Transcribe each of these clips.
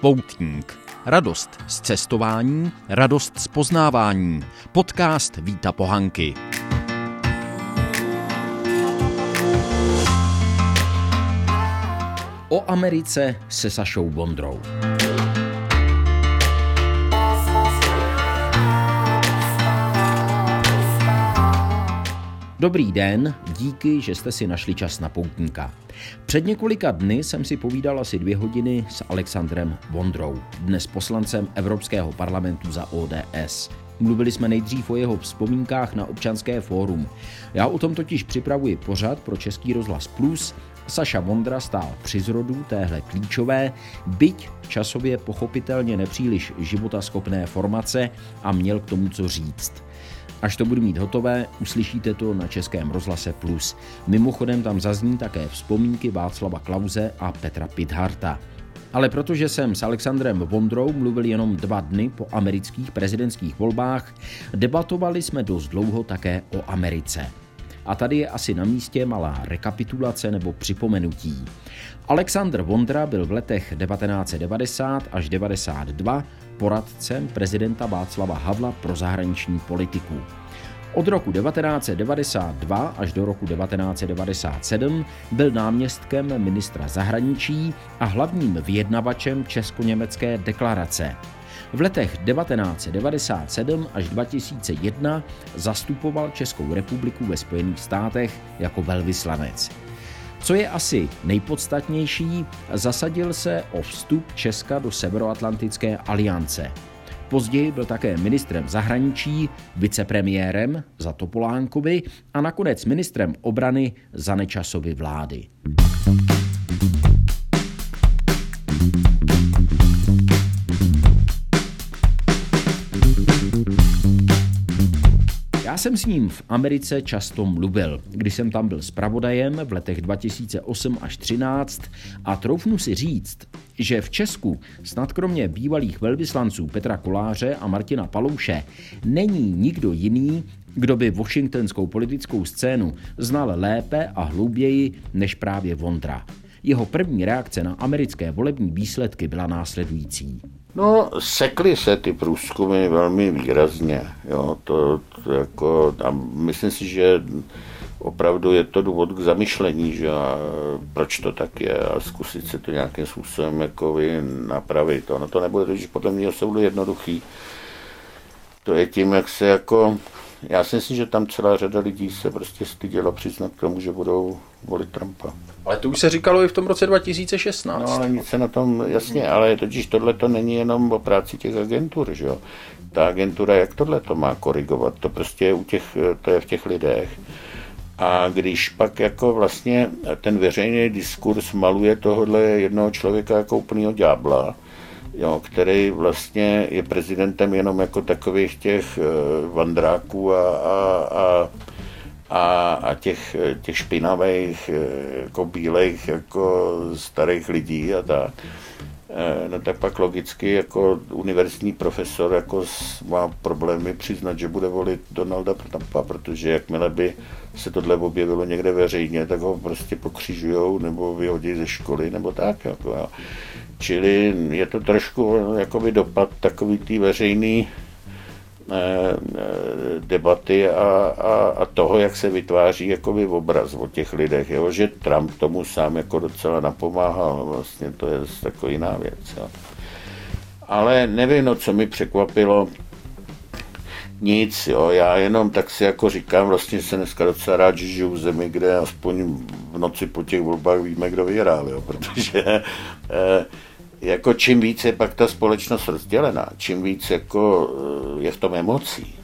Poutník. Radost z cestování, radost z poznávání. Podcast Víta Pohanky. O Americe se Sašou Bondrou. Dobrý den, díky, že jste si našli čas na poutníka. Před několika dny jsem si povídal asi dvě hodiny s Alexandrem Vondrou, dnes poslancem Evropského parlamentu za ODS. Mluvili jsme nejdřív o jeho vzpomínkách na občanské fórum. Já o tom totiž připravuji pořad pro Český rozhlas Plus. Saša Vondra stál při zrodu téhle klíčové, byť časově pochopitelně nepříliš životaschopné formace a měl k tomu co říct. Až to budu mít hotové, uslyšíte to na Českém rozhlase Plus. Mimochodem tam zazní také vzpomínky Václava Klauze a Petra Pidharta. Ale protože jsem s Alexandrem Vondrou mluvil jenom dva dny po amerických prezidentských volbách, debatovali jsme dost dlouho také o Americe. A tady je asi na místě malá rekapitulace nebo připomenutí. Alexandr Vondra byl v letech 1990 až 92 poradcem prezidenta Václava Havla pro zahraniční politiku. Od roku 1992 až do roku 1997 byl náměstkem ministra zahraničí a hlavním vyjednavačem Česko-německé deklarace. V letech 1997 až 2001 zastupoval Českou republiku ve Spojených státech jako velvyslanec. Co je asi nejpodstatnější, zasadil se o vstup Česka do Severoatlantické aliance. Později byl také ministrem zahraničí, vicepremiérem za Topolánkovi a nakonec ministrem obrany za Nečasovy vlády. Jsem s ním v Americe často mluvil, když jsem tam byl zpravodajem v letech 2008 až 2013 a troufnu si říct, že v Česku snad kromě bývalých velvyslanců Petra Koláře a Martina Palouše není nikdo jiný, kdo by washingtonskou politickou scénu znal lépe a hlouběji než právě Vondra. Jeho první reakce na americké volební výsledky byla následující. No, sekly se ty průzkumy velmi výrazně. Jo, to, to jako, a myslím si, že opravdu je to důvod k zamyšlení, že a proč to tak je a zkusit se to nějakým způsobem jako napravit. Ono to nebude totiž podle mě soudu jednoduchý. To je tím, jak se jako já si myslím, že tam celá řada lidí se prostě styděla přiznat k tomu, že budou volit Trumpa. Ale to už se říkalo i v tom roce 2016. No ale nic se na tom, jasně, ale totiž tohle to není jenom o práci těch agentur, že jo. Ta agentura, jak tohle to má korigovat, to prostě je, u těch, to je v těch lidech. A když pak jako vlastně ten veřejný diskurs maluje tohohle jednoho člověka jako úplného ďábla, jo, který vlastně je prezidentem jenom jako takových těch uh, vandráků a, a, a, a, a těch, těch špinavých, eh, jako bílejch, jako starých lidí a tak. Eh, no tak pak logicky jako univerzitní profesor jako má problémy přiznat, že bude volit Donalda Trumpa, protože jakmile by se tohle objevilo někde veřejně, tak ho prostě pokřižujou nebo vyhodí ze školy nebo tak. Jako, jo. Čili je to trošku jakoby dopad takový tý veřejný debaty a, a, a toho, jak se vytváří jakoby obraz o těch lidech, jo? že Trump tomu sám jako docela napomáhal, vlastně to je taková jiná věc. Jo? Ale nevím, no, co mi překvapilo, nic, jo, já jenom tak si jako říkám, vlastně se dneska docela rád, že žiju v zemi, kde aspoň v noci po těch volbách víme, kdo vyhrál, protože eh, jako čím víc je pak ta společnost rozdělená, čím víc jako eh, je v tom emocí,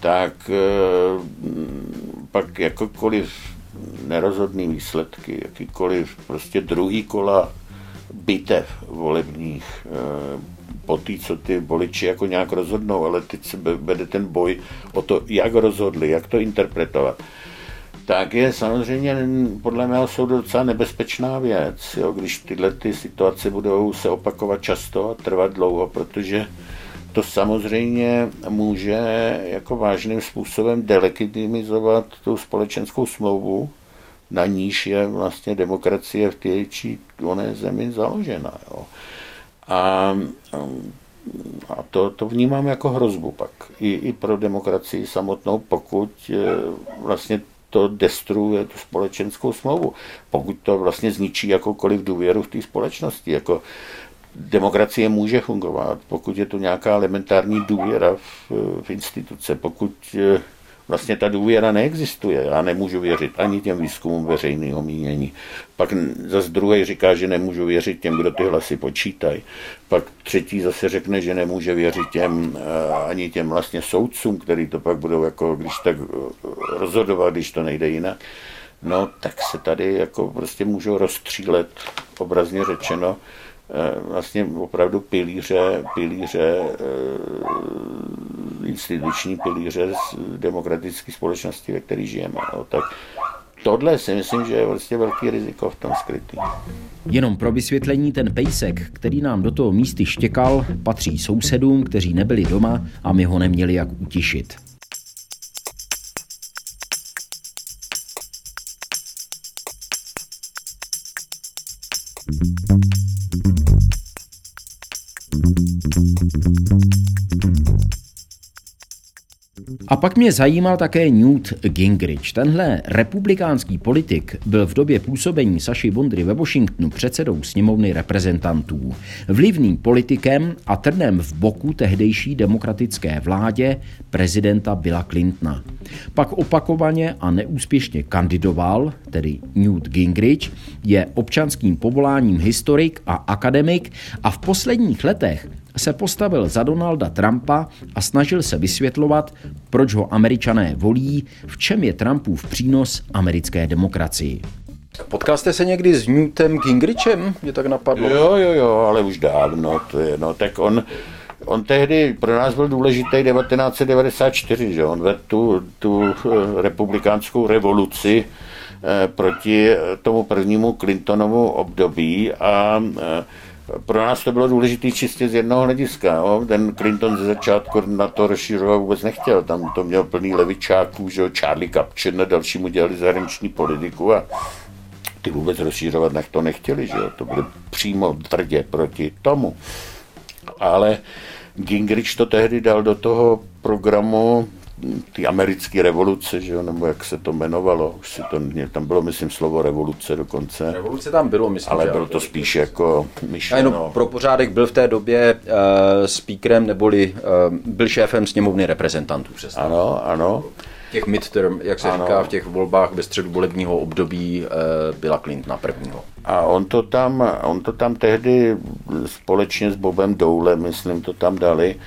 tak eh, pak jakokoliv nerozhodný výsledky, jakýkoliv prostě druhý kola bitev volebních eh, po tý, co ty voliči jako nějak rozhodnou, ale teď se vede ten boj o to, jak rozhodli, jak to interpretovat tak je samozřejmě podle mého soudu docela nebezpečná věc, jo, když tyhle ty situace budou se opakovat často a trvat dlouho, protože to samozřejmě může jako vážným způsobem delegitimizovat tu společenskou smlouvu, na níž je vlastně demokracie v té či oné zemi založena. Jo. A, a to, to vnímám jako hrozbu pak. I, I pro demokracii samotnou, pokud vlastně to destruuje tu společenskou smlouvu. Pokud to vlastně zničí jakoukoliv důvěru v té společnosti. Jako demokracie může fungovat, pokud je tu nějaká elementární důvěra v, v instituce, pokud eh, vlastně ta důvěra neexistuje. Já nemůžu věřit ani těm výzkumům veřejného mínění. Pak zase druhý říká, že nemůžu věřit těm, kdo ty hlasy počítají. Pak třetí zase řekne, že nemůže věřit těm, eh, ani těm vlastně soudcům, který to pak budou jako, když tak eh, rozhodovat, když to nejde jinak. No, tak se tady jako prostě můžou rozstřílet, obrazně řečeno, vlastně opravdu pilíře, pilíře eh, instituční pilíře z demokratické společnosti, ve které žijeme. No, tak tohle si myslím, že je vlastně velký riziko v tom skrytý. Jenom pro vysvětlení, ten pejsek, který nám do toho místy štěkal, patří sousedům, kteří nebyli doma a my ho neměli jak utišit. A pak mě zajímal také Newt Gingrich. Tenhle republikánský politik byl v době působení Saši Bondry ve Washingtonu předsedou sněmovny reprezentantů. Vlivným politikem a trnem v boku tehdejší demokratické vládě prezidenta Billa Clintona. Pak opakovaně a neúspěšně kandidoval, tedy Newt Gingrich, je občanským povoláním historik a akademik a v posledních letech se postavil za Donalda Trumpa a snažil se vysvětlovat, proč ho američané volí, v čem je Trumpův přínos americké demokracii. Potkal jste se někdy s Newtem Gingrichem? Mě tak napadlo. Jo, jo, jo, ale už dávno. To je, no, tak on, on tehdy pro nás byl důležitý 1994, že on vedl tu, tu eh, republikánskou revoluci eh, proti tomu prvnímu Clintonovu období a eh, pro nás to bylo důležité čistě z jednoho hlediska. Jo. Ten Clinton ze začátku na to rozšířovat vůbec nechtěl. Tam to měl plný levičáků, že jo, Charlie Kapchen a další mu dělali zahraniční politiku a ty vůbec rozšířovat nech to nechtěli, že jo. To bylo přímo tvrdě proti tomu. Ale Gingrich to tehdy dal do toho programu ty americké revoluce, že jo, nebo jak se to jmenovalo, už si to, tam bylo, myslím, slovo revoluce dokonce. Revoluce tam bylo, myslím, Ale bylo to spíš jako myšleno. jenom pro pořádek byl v té době uh, speakerem, neboli uh, byl šéfem sněmovny reprezentantů. Přesně. Ano, ano. Těch midterm, jak se ano. říká, v těch volbách ve středu volebního období uh, byla Clintona prvního. A on to tam, on to tam tehdy společně s Bobem Doulem, myslím, to tam dali, Eh,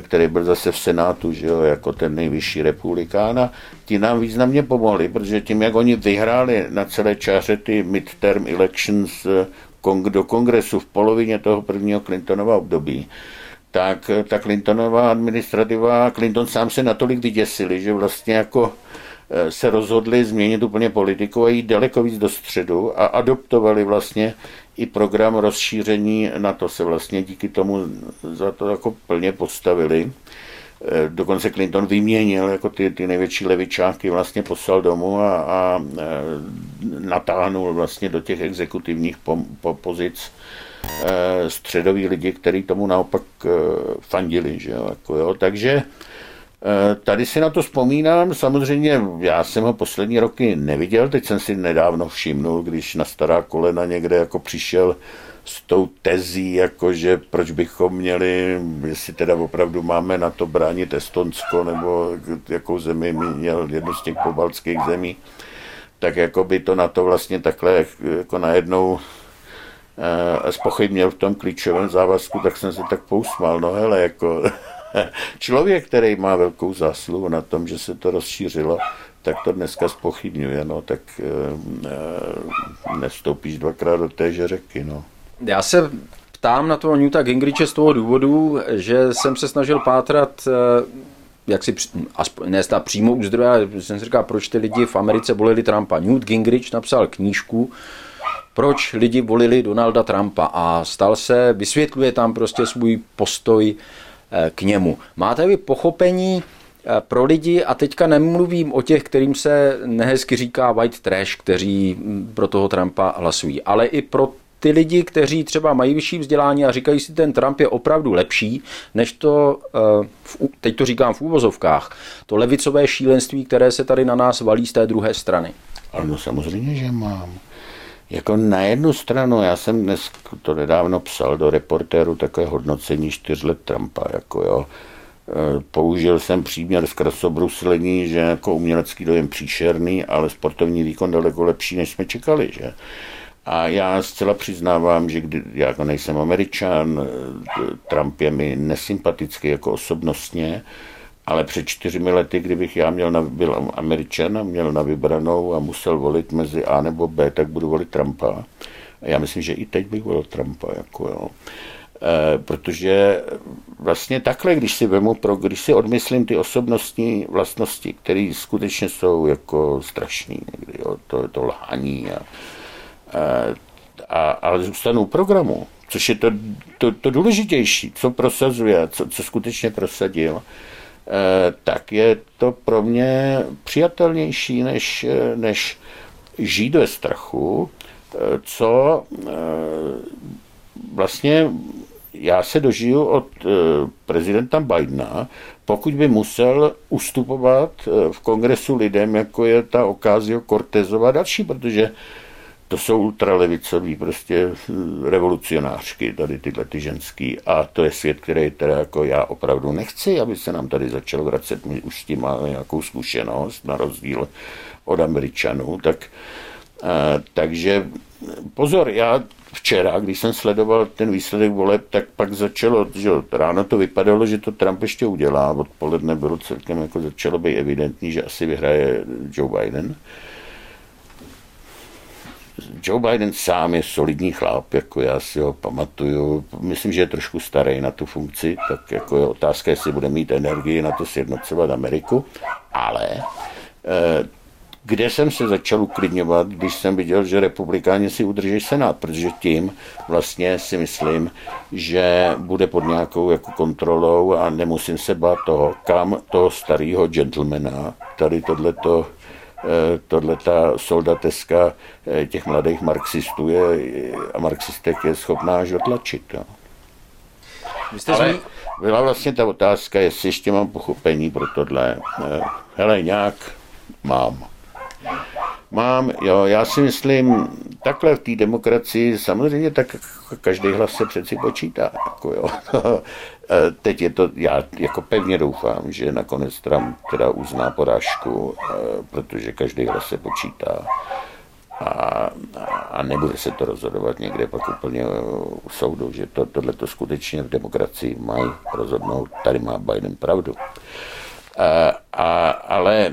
který byl zase v Senátu, že jo, jako ten nejvyšší republikán a ti nám významně pomohli, protože tím, jak oni vyhráli na celé čáře ty midterm elections eh, do kongresu v polovině toho prvního Clintonova období, tak eh, ta Clintonová administrativa, Clinton sám se natolik vyděsili, že vlastně jako se rozhodli změnit úplně politiku a jít daleko víc do středu a adoptovali vlastně i program rozšíření na to se vlastně díky tomu za to jako plně postavili. Eh, dokonce Clinton vyměnil jako ty, ty největší levičáky, vlastně poslal domů a, a eh, natáhnul vlastně do těch exekutivních po, po pozic eh, středový lidi, kteří tomu naopak fandili. Že jo, jako jo. Takže Eh, tady si na to vzpomínám, samozřejmě já jsem ho poslední roky neviděl, teď jsem si nedávno všimnul, když na stará kolena někde jako přišel s tou tezí, jakože proč bychom měli, jestli teda opravdu máme na to bránit Estonsko, nebo jakou zemi měl jednu z těch pobaltských zemí, tak jako by to na to vlastně takhle jako najednou eh, spochybnil v tom klíčovém závazku, tak jsem se tak pousmal, no hele, jako člověk, který má velkou zásluhu na tom, že se to rozšířilo, tak to dneska spochybňuje, no, tak e, nestoupíš dvakrát do téže řeky, no. Já se ptám na toho Newta Gingriche z toho důvodu, že jsem se snažil pátrat eh, jak si, aspoň ne ta přímo u zdroje, jsem si říkal, proč ty lidi v Americe volili Trumpa. Newt Gingrich napsal knížku, proč lidi volili Donalda Trumpa a stal se, vysvětluje tam prostě svůj postoj k němu. Máte vy pochopení eh, pro lidi, a teďka nemluvím o těch, kterým se nehezky říká white trash, kteří mm, pro toho Trumpa hlasují, ale i pro ty lidi, kteří třeba mají vyšší vzdělání a říkají si, ten Trump je opravdu lepší, než to, eh, teď to říkám v úvozovkách, to levicové šílenství, které se tady na nás valí z té druhé strany. Ano, samozřejmě, že mám. Jako na jednu stranu, já jsem dnes to nedávno psal do reportéru takové hodnocení čtyř let Trumpa, jako jo, e, Použil jsem příměr z krasobruslení, že jako umělecký dojem příšerný, ale sportovní výkon daleko lepší, než jsme čekali. Že? A já zcela přiznávám, že kdy, já jako nejsem američan, e, Trump je mi nesympatický jako osobnostně, ale před čtyřmi lety, kdybych já měl na, byl američan a měl na vybranou a musel volit mezi A nebo B, tak budu volit Trumpa. A já myslím, že i teď bych volil Trumpa. Jako jo. E, protože vlastně takhle, když si vemu, pro, když si odmyslím ty osobnostní vlastnosti, které skutečně jsou jako strašný, někdy, jo, to je to lhání a, a, ale zůstanu u programu, což je to, to, to důležitější, co prosazuje, co, co skutečně prosadil, Eh, tak je to pro mě přijatelnější, než, eh, než žít ve strachu, eh, co vlastně já se dožiju od prezidenta Bidena, pokud by musel ustupovat v kongresu lidem, jako je ta Ocasio Cortezova další, protože to jsou ultralevicoví prostě hm, revolucionářky, tady tyhle ty ženský. A to je svět, který teda jako já opravdu nechci, aby se nám tady začal vracet. My už s tím máme nějakou zkušenost, na rozdíl od Američanů. Tak, a, takže pozor, já včera, když jsem sledoval ten výsledek voleb, tak pak začalo, že ráno to vypadalo, že to Trump ještě udělá, odpoledne bylo celkem jako začalo být evidentní, že asi vyhraje Joe Biden. Joe Biden sám je solidní chlap, jako já si ho pamatuju. Myslím, že je trošku starý na tu funkci, tak jako je otázka, jestli bude mít energii na to sjednocovat Ameriku. Ale eh, kde jsem se začal uklidňovat, když jsem viděl, že republikáni si udrží senát, protože tím vlastně si myslím, že bude pod nějakou jako kontrolou a nemusím se bát toho, kam toho starého gentlemana tady tohleto tohle ta soldateska eh, těch mladých marxistů je, a marxistek je schopná až dotlačit. No. Ale byla vlastně ta otázka, jestli ještě mám pochopení pro tohle. Eh, hele, nějak mám. Mám, jo, já si myslím, takhle v té demokracii samozřejmě tak každý hlas se přeci počítá. Jako jo. E, teď je to, já jako pevně doufám, že nakonec Trump teda uzná porážku, e, protože každý hlas se počítá a, a nebude se to rozhodovat někde pak úplně u soudu, že to, tohle to skutečně v demokracii mají rozhodnout. Tady má Biden pravdu. A, a, ale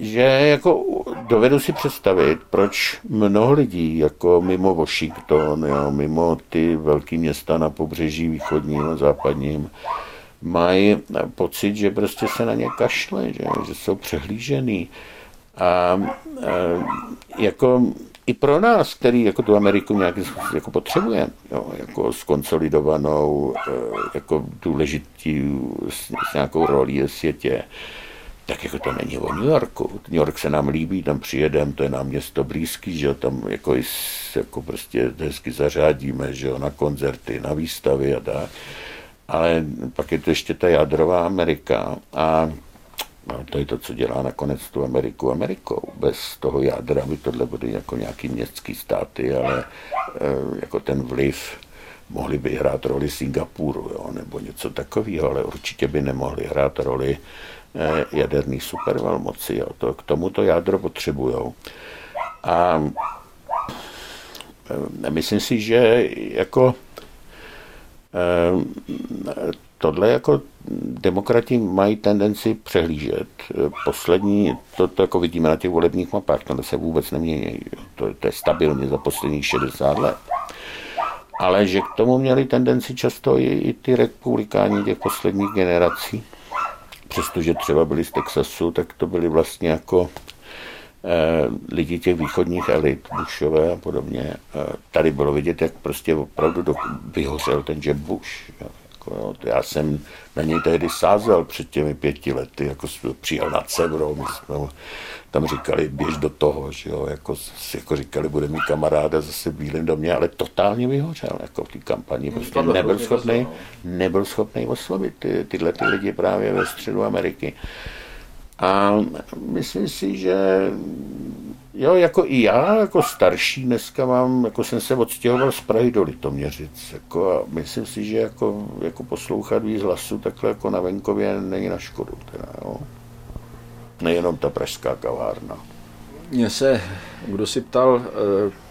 že jako dovedu si představit, proč mnoho lidí, jako mimo Washington, jo, mimo ty velké města na pobřeží východním a západním, mají pocit, že prostě se na ně kašle, že, že jsou přehlížený. A, a jako i pro nás, který jako tu Ameriku nějak jako potřebujeme, jo, jako skonsolidovanou, e, jako důležitý s, s nějakou rolí ve světě, tak jako to není o New Yorku. New York se nám líbí, tam přijedeme, to je nám město blízký, že jo, tam jako, jako prostě hezky zařádíme, že jo, na koncerty, na výstavy a tak. Ale pak je to ještě ta jádrová Amerika a No, to je to, co dělá nakonec tu Ameriku Amerikou. Bez toho jádra by tohle byly jako nějaký městský státy, ale e, jako ten vliv mohli by hrát roli Singapuru, jo, nebo něco takového, ale určitě by nemohli hrát roli Eh, jaderných supervelmocí. Jo. To, k tomu to jádro potřebují. A eh, myslím si, že jako eh, tohle jako demokrati mají tendenci přehlížet. Poslední, to, to jako vidíme na těch volebních mapách, tohle se vůbec nemění. To, to je stabilně za posledních 60 let. Ale že k tomu měli tendenci často i, i ty republikáni těch posledních generací přestože třeba byli z Texasu, tak to byli vlastně jako eh, lidi těch východních elit, Bushové a podobně. Eh, tady bylo vidět, jak prostě opravdu vyhořel ten Jeb Bush. Jako, jo. Já jsem na něj tehdy sázel před těmi pěti lety, jako přijel na Cebro, my jsme tam říkali, běž do toho, že jo, jako, jako říkali, bude mít kamaráda zase v Bílém domě, ale totálně vyhořel, jako v té kampani, prostě nebyl schopný, nebyl schopný oslovit ty, tyhle ty lidi právě ve středu Ameriky. A myslím si, že jo, jako i já, jako starší dneska mám, jako jsem se odstěhoval z Prahy do Litoměřic, jako a myslím si, že jako, jako poslouchat víc hlasu takhle jako na venkově není na škodu, teda, jo. Nejenom ta pražská kavárna. Mně se, kdo si ptal, eh,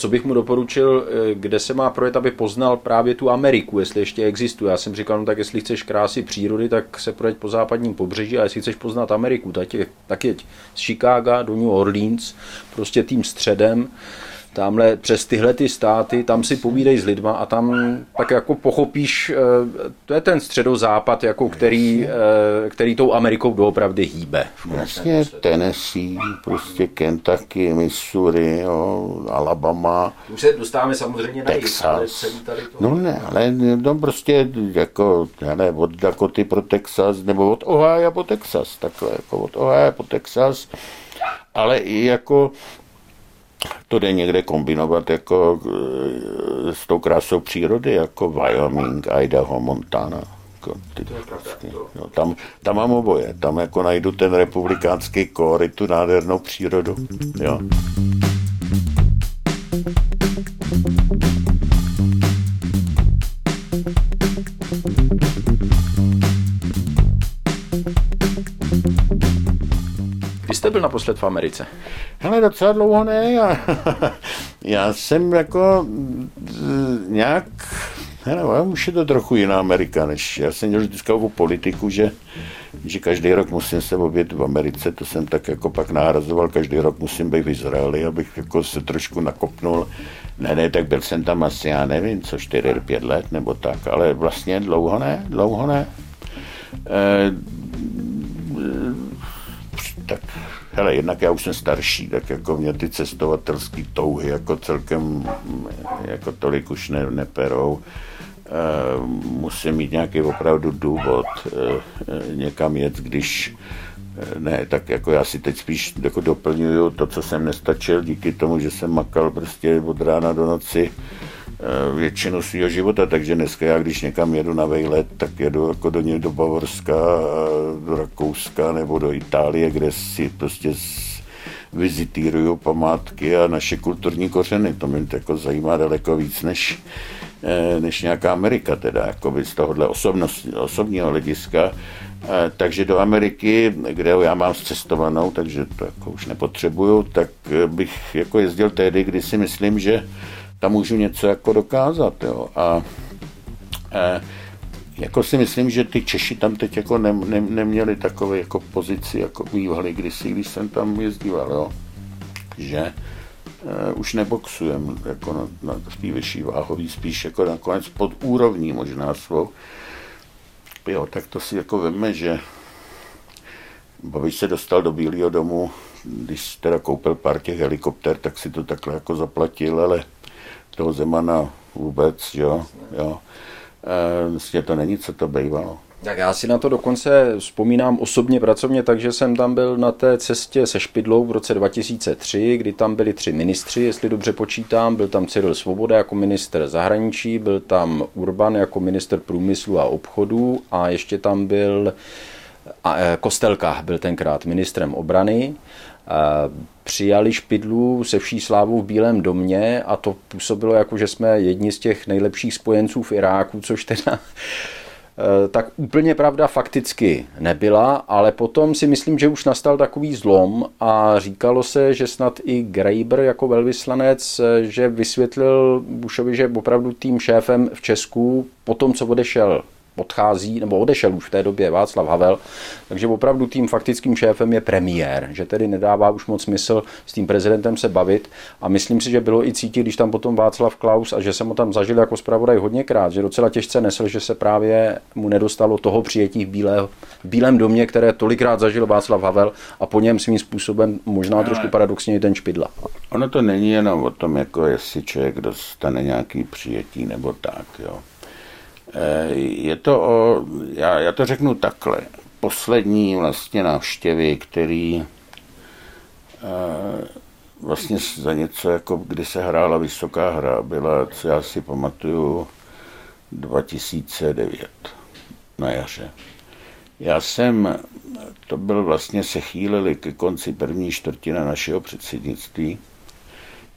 co bych mu doporučil, eh, kde se má projet, aby poznal právě tu Ameriku, jestli ještě existuje. Já jsem říkal, no tak jestli chceš krásy přírody, tak se projeď po západním pobřeží a jestli chceš poznat Ameriku, tak, je, tak jeď z Chicaga do New Orleans, prostě tím středem tamhle přes tyhle ty státy, tam si povídej s lidma a tam tak jako pochopíš, eh, to je ten středozápad, jako který, eh, který tou Amerikou doopravdy hýbe. Vlastně Tennessee, prostě Kentucky, Missouri, jo, Alabama. Už se dostáváme samozřejmě na Texas. Jich, tady to... No ne, ale no prostě jako, já ne, od Dakoty pro Texas, nebo od Ohio po Texas, takhle, jako od Ohio po Texas, ale i jako to jde někde kombinovat jako eh, s tou krásou přírody, jako Wyoming, Idaho, Montana. Jako ty, no, tam, tam mám oboje. Tam jako najdu ten republikánský kóry, tu nádhernou přírodu. Jo. Jste byl naposled v Americe? Hele, docela dlouho ne. Já, já jsem jako nějak, hele, už je to trochu jiná Amerika, než já jsem měl vždycky o politiku, že, že každý rok musím se obět v Americe, to jsem tak jako pak nárazoval, každý rok musím být v Izraeli, abych jako se trošku nakopnul. Ne, ne, tak byl jsem tam asi, já nevím, co 4-5 let nebo tak, ale vlastně dlouho ne, dlouho ne. E, tak hele, jednak já už jsem starší, tak jako mě ty cestovatelské touhy jako celkem jako tolik už ne, neperou. E, musím mít nějaký opravdu důvod e, někam jet, když ne, tak jako já si teď spíš jako doplňuju to, co jsem nestačil díky tomu, že jsem makal prostě od rána do noci Eh, většinu svého života, takže dneska já, když někam jedu na vejlet, tak jedu jako do něj do Bavorska, do Rakouska nebo do Itálie, kde si prostě vizitíruju památky a naše kulturní kořeny. To mě jako zajímá daleko víc než, eh, než nějaká Amerika, teda jako z tohohle osobního hlediska. Eh, takže do Ameriky, kde já mám zcestovanou, takže to jako už nepotřebuju, tak bych jako jezdil tehdy, kdy si myslím, že tam můžu něco jako dokázat. Jo. A e, jako si myslím, že ty Češi tam teď jako ne, ne, neměli takové jako pozici, jako mývali kdysi, když jsem tam jezdíval, jo. že e, už neboxujem jako na, na v té vyšší váhový, spíš jako nakonec pod úrovní možná svou. Jo, tak to si jako veme, že Babiš se dostal do Bílého domu, když teda koupil pár těch helikopter, tak si to takhle jako zaplatil, ale toho Zemana vůbec, jo, jo. E, vlastně to není, co to bývalo. Tak já si na to dokonce vzpomínám osobně pracovně, takže jsem tam byl na té cestě se Špidlou v roce 2003, kdy tam byli tři ministři, jestli dobře počítám. Byl tam Cyril Svoboda jako minister zahraničí, byl tam Urban jako minister průmyslu a obchodu a ještě tam byl e, Kostelka, byl tenkrát ministrem obrany přijali špidlu se vší slávou v Bílém domě a to působilo jako, že jsme jedni z těch nejlepších spojenců v Iráku, což teda eh, tak úplně pravda fakticky nebyla, ale potom si myslím, že už nastal takový zlom a říkalo se, že snad i Graeber jako velvyslanec, eh, že vysvětlil Bushovi, že opravdu tým šéfem v Česku po tom, co odešel odchází, nebo odešel už v té době Václav Havel, takže opravdu tím faktickým šéfem je premiér, že tedy nedává už moc smysl s tím prezidentem se bavit. A myslím si, že bylo i cítit, když tam potom Václav Klaus a že jsem ho tam zažil jako zpravodaj hodněkrát, že docela těžce nesl, že se právě mu nedostalo toho přijetí v, Bílé, v Bílém domě, které tolikrát zažil Václav Havel a po něm svým způsobem možná trošku paradoxně i ten Špidla. Ono to není jenom o tom, jako jestli člověk dostane nějaký přijetí nebo tak, jo Je to o, já, já to řeknu takhle. Poslední vlastně návštěvy, který vlastně za něco, jako kdy se hrála vysoká hra, byla, co já si pamatuju, 2009 na jaře. Já jsem, to byl vlastně, se chýlili ke konci první čtvrtina našeho předsednictví.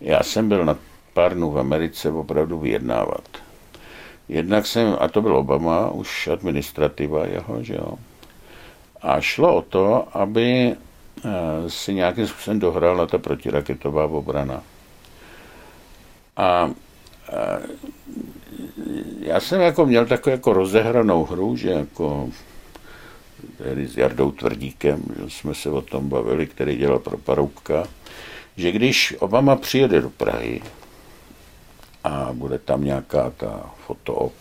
Já jsem byl na pár dnů v Americe opravdu vyjednávat. Jednak jsem, a to byl Obama, už administrativa jeho, že jo. A šlo o to, aby Eh, si nějakým způsobem dohrála ta protiraketová obrana. A eh, já jsem jako měl takovou jako rozehranou hru, že jako tehdy s Jardou Tvrdíkem, že jsme se o tom bavili, který dělal pro Paroubka, že když Obama přijede do Prahy a bude tam nějaká ta fotoop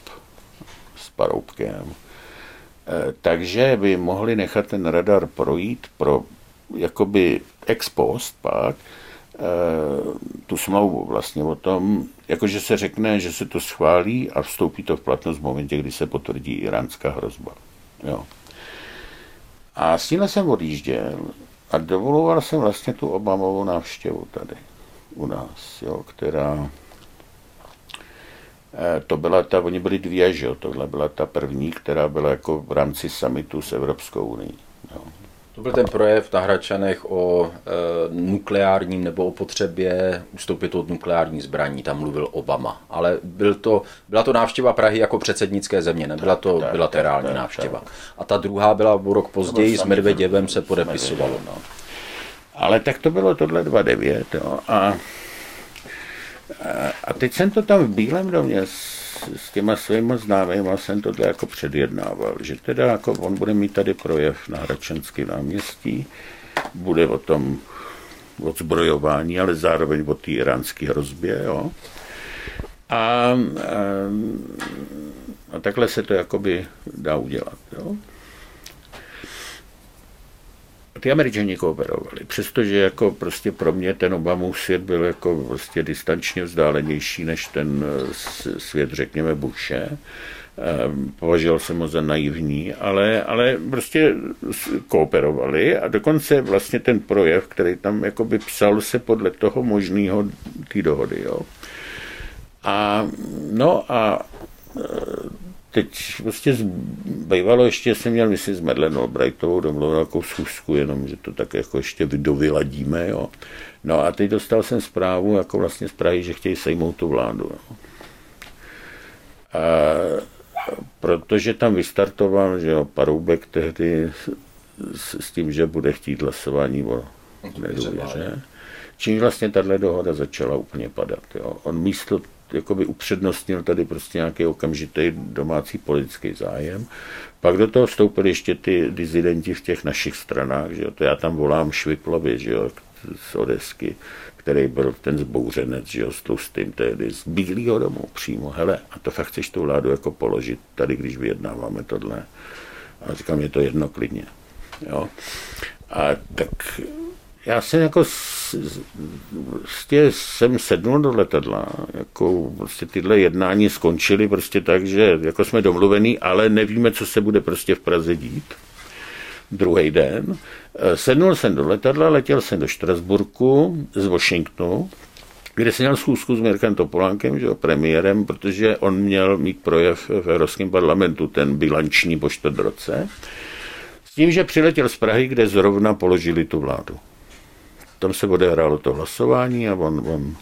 s Paroubkem, eh, takže by mohli nechat ten radar projít pro jakoby ex post pak eh, tu smlouvu vlastně o tom, jakože se řekne, že se to schválí a vstoupí to v platnost v momentě, kdy se potvrdí iránská hrozba. Jo. A s tímhle jsem odjížděl a dovoloval jsem vlastně tu Obamovou návštěvu tady u nás, jo, která to byla ta, oni byli dvě, že jo, tohle byla ta první, která byla jako v rámci summitu s Evropskou unii. Jo. To byl ten projev na Hračanech o e, nukleárním nebo o potřebě ustoupit od nukleární zbraní. Tam mluvil Obama. Ale byl to, byla to návštěva Prahy jako předsednické země, nebyla to tak, bilaterální tak, tak, návštěva. Tak. A ta druhá byla o rok později, s Medveděvem se podepisovalo. No. Ale tak to bylo tohle 2.9. Jo. A, a teď jsem to tam v Bílém domě s těma svými známými jsem to jako předjednával, že teda jako on bude mít tady projev na Hračenském náměstí, bude o tom odzbrojování, ale zároveň o té iránské hrozbě, jo. A, a, a takhle se to jakoby dá udělat, jo ty američani kooperovali, přestože jako prostě pro mě ten Obamův svět byl jako prostě distančně vzdálenější než ten eh, svět, řekněme, Bushe. Ehm, považoval jsem ho za naivní, ale, ale prostě kooperovali a dokonce vlastně ten projev, který tam jakoby psal se podle toho možného té dohody. Jo. A no a eh, teď prostě bývalo ještě, jsem měl myslím s Madeleine Albrightovou domluvil nějakou schůzku, jenom, že to tak jako ještě dovyladíme, jo. No a teď dostal jsem zprávu, jako vlastně z Prahy, že chtějí sejmout tu vládu. Jo. A, protože tam vystartoval, že jo, Paroubek tehdy s, s tím, že bude chtít hlasování o nedůvěře, čím vlastně tahle dohoda začala úplně padat. Jo. On místo jakoby upřednostnil tady prostě nějaký okamžitý domácí politický zájem. Pak do toho vstoupili ještě ty dizidenti v těch našich stranách, že jo, to já tam volám Šviplovi, že jo, z Odesky, který byl ten zbouřenec, že jo, s tlustým tehdy z Bílého domu přímo, hele, a to fakt chceš tu vládu jako položit tady, když vyjednáváme tohle. A říkám, je to jedno klidně. Jo. A tak já jsem jako prostě jsem sednul do letadla, jako prostě tyhle jednání skončily prostě tak, že jako jsme domluvení, ale nevíme, co se bude prostě v Praze dít. Druhý den. Sednul jsem do letadla, letěl jsem do Štrasburku z Washingtonu, kde jsem měl schůzku s Mirkem Topolánkem, že jo, premiérem, protože on měl mít projev v Evropském parlamentu, ten bilanční po roce, s tím, že přiletěl z Prahy, kde zrovna položili tu vládu tam se odehrálo to hlasování a on, on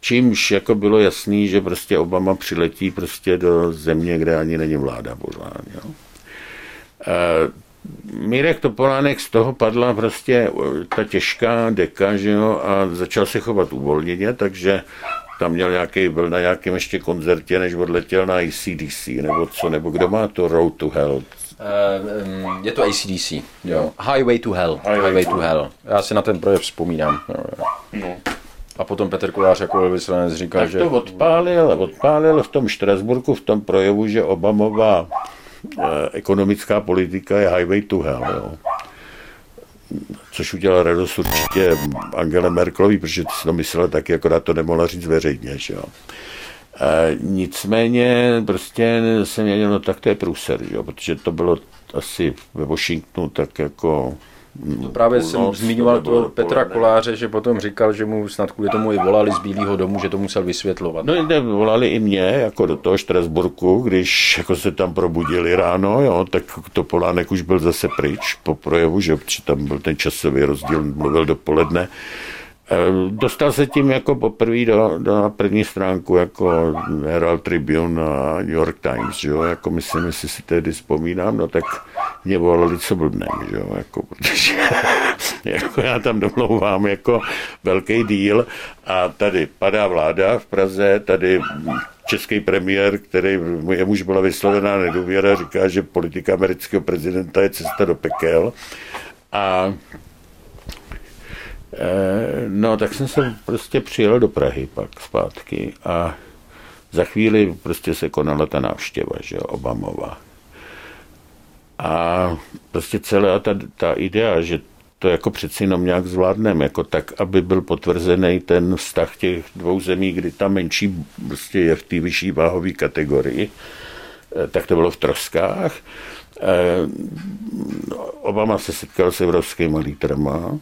čímž jako bylo jasný, že prostě Obama přiletí prostě do země, kde ani není vláda pořád. Jo. Mírek Topolánek z toho padla prostě ta těžká deka, že jo, a začal se chovat uvolněně, takže tam měl nějaký, byl na nějakém ještě koncertě, než odletěl na ACDC, nebo co, nebo kdo má to Road to Hell, je to ACDC. Jo. Highway to Hell. Highway, Highway to hell. Já si na ten projev vzpomínám. Jo, jo. No. A potom Petr Kolář jako vyslanec říká, tak že... to odpálil, odpálil v tom Štrasburku v tom projevu, že Obamová eh, ekonomická politika je highway to hell. Jo. Což udělal radost určitě Angele Merkelový, protože to myslela taky, akorát to nemohla říct veřejně. Že jo. E, nicméně prostě jsem věděl, no tak to je průser, jo, protože to bylo asi ve Washingtonu tak jako to právě jsem no, zmiňoval toho Petra Koláře, že potom říkal, že mu snad kvůli tomu i volali z Bílého domu, že to musel vysvětlovat. No ne, volali i mě, jako do toho Štrasburku, když jako se tam probudili ráno, jo, tak to Polánek už byl zase pryč po projevu, že tam byl ten časový rozdíl, mluvil dopoledne. Eh, dostal se tím jako poprvé do, do na první stránku jako Herald Tribune a New York Times, jo, jako myslím, jestli si tehdy vzpomínám, no tak mě volali co blbnem, jo, jako, protože jako já tam domlouvám jako velký díl. A tady padá vláda v Praze, tady český premiér, který jemuž byla vyslovená nedůvěra, říká, že politika amerického prezidenta je cesta do pekel. A no, tak jsem se prostě přijel do Prahy pak zpátky a za chvíli prostě se konala ta návštěva, že jo, Obamova. A prostě celá ta, ta idea, že to jako přeci jenom nějak zvládneme, jako tak, aby byl potvrzený ten vztah těch dvou zemí, kdy ta menší prostě je v té vyšší váhové kategorii, eh, tak to bylo v troskách. Eh, Obama se setkal s evropskými lídrama,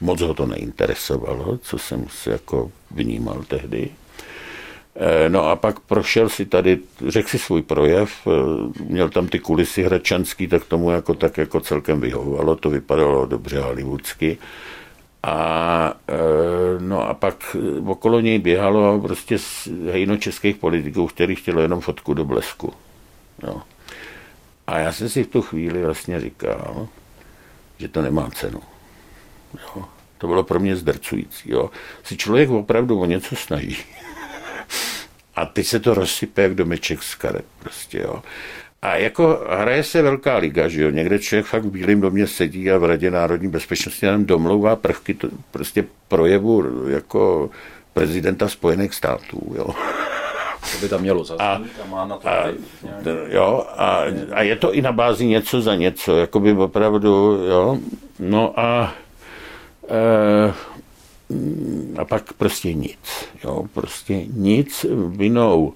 Moc ho to neinteresovalo, co jsem si jako vnímal tehdy. Eh, no a pak prošel si tady, řekl si svůj projev, eh, měl tam ty kulisy hračanský, tak tomu jako tak jako celkem vyhovovalo, to vypadalo dobře hollywoodsky. A eh, no a pak okolo něj běhalo prostě hejno českých politiků, který chtěli jenom fotku do blesku. No. A já jsem si v tu chvíli vlastně říkal, že to nemá cenu. Jo. To bylo pro mě zdrcující. Jo. Si člověk opravdu o něco snaží. A teď se to rozsype jak domeček z karet. Prostě, jo. A jako hraje se velká liga, že jo, někde člověk fakt v Bílém domě sedí a v Radě národní bezpečnosti nám domlouvá prvky to, prostě projevu jako prezidenta Spojených států, jo. To by tam mělo zaznít a, a má na to a, jo, a, a, je to i na bázi něco za něco, jako by opravdu, jo, no a a pak prostě nic. Jo, prostě nic vinou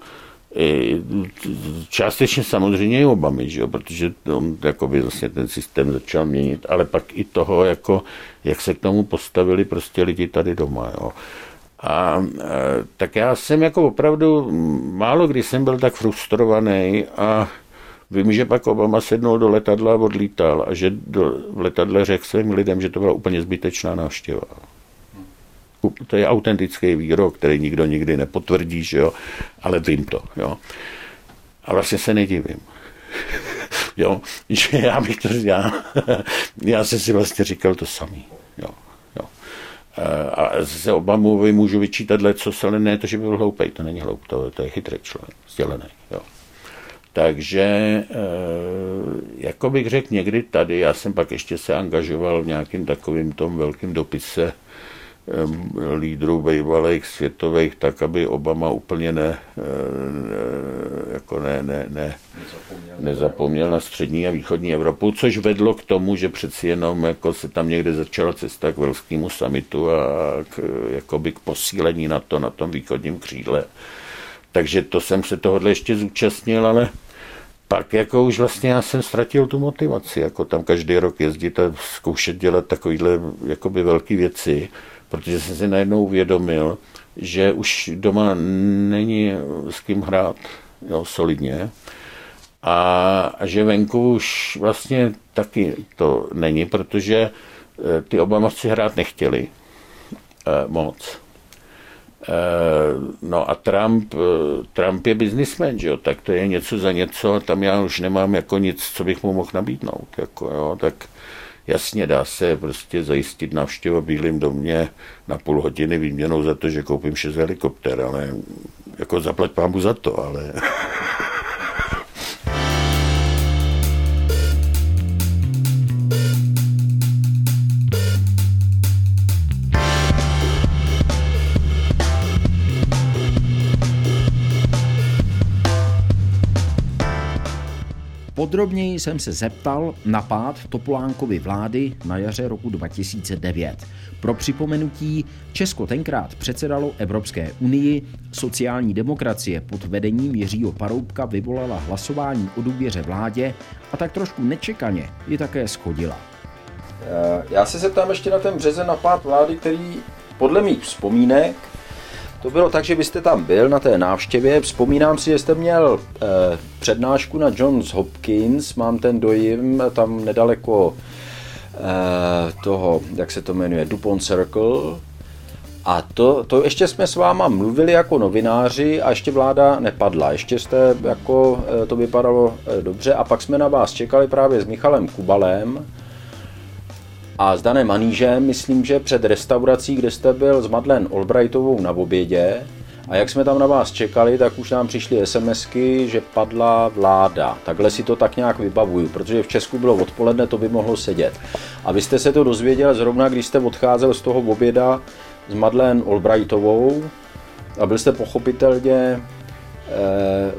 eh, částečně samozřejmě i Obamy, že jo, protože on jakoby vlastně ten systém začal měnit, ale pak i toho, jako, jak se k tomu postavili prostě lidi tady doma. Jo. A e, tak já jsem jako opravdu, málo kdy jsem byl tak frustrovaný a Vím, že pak Obama sednul do letadla a odlítal a že do, v letadle řekl svým lidem, že to byla úplně zbytečná návštěva. To je autentický výrok, který nikdo nikdy nepotvrdí, že jo? ale vím to. Jo? A vlastně se nedivím. jo? Že já bych to, já, já jsem si vlastně říkal to samý. Jo? Jo? A se Obamovi můžu vyčítat co se, ale ne to, že by byl hloupý, to není hloupý, to, to je chytrý člověk, vzdělený. Jo? Takže, eh, jako bych řekl někdy tady, já jsem pak ještě se angažoval v nějakým takovým tom velkým dopise eh, lídrů bývalých světových, tak aby Obama úplně ne, eh, jako ne, ne, ne, nezapomněl, nezapomněl na střední a východní Evropu, což vedlo k tomu, že přeci jenom jako se tam někde začala cesta k Velskému samitu a k, jakoby k posílení na to na tom východním křídle. Takže to jsem se tohle ještě zúčastnil, ale pak jako už vlastně já jsem ztratil tu motivaci, jako tam každý rok jezdit a zkoušet dělat takovýhle jakoby velké věci, protože jsem si najednou uvědomil, že už doma není s kým hrát jo, solidně a, že venku už vlastně taky to není, protože eh, ty Obamovci hrát nechtěli eh, moc. Eh, no a Trump, eh, Trump je biznismen, že jo, tak to je něco za něco tam já už nemám jako nic, co bych mu mohl nabídnout, jako jo, tak jasně dá se prostě zajistit návštěva v Bílém domě na půl hodiny výměnou za to, že koupím šest helikopter, ale jako zaplať pámu za to, ale Podrobněji jsem se zeptal na pád Topolánkovy vlády na jaře roku 2009. Pro připomenutí, Česko tenkrát předsedalo Evropské unii, sociální demokracie pod vedením Jiřího Paroubka vyvolala hlasování o důvěře vládě a tak trošku nečekaně ji také schodila. Eh, já se zeptám ještě na ten březen na pád vlády, který podle mých vzpomínek to bylo tak, že byste tam byl na té návštěvě. Vzpomínám si, že jste měl eh, přednášku na Johns Hopkins, mám ten dojím, tam nedaleko eh, toho, jak se to jmenuje, Dupont Circle. A to, to ještě jsme s váma mluvili jako novináři a ještě vláda nepadla. Ještě jste, jako eh, to vypadalo eh, dobře a pak jsme na vás čekali právě s Michalem Kubalem, a s Danem Manížem, myslím, že před restaurací, kde jste byl s Madlen Albrightovou na obědě, a jak jsme tam na vás čekali, tak už nám přišly SMSky, že padla vláda. Takhle si to tak nějak vybavuju, protože v Česku bylo odpoledne, to by mohlo sedět. A vy jste se to dozvěděl zrovna, když jste odcházel z toho oběda s Madlen Albrightovou a byl jste pochopitelně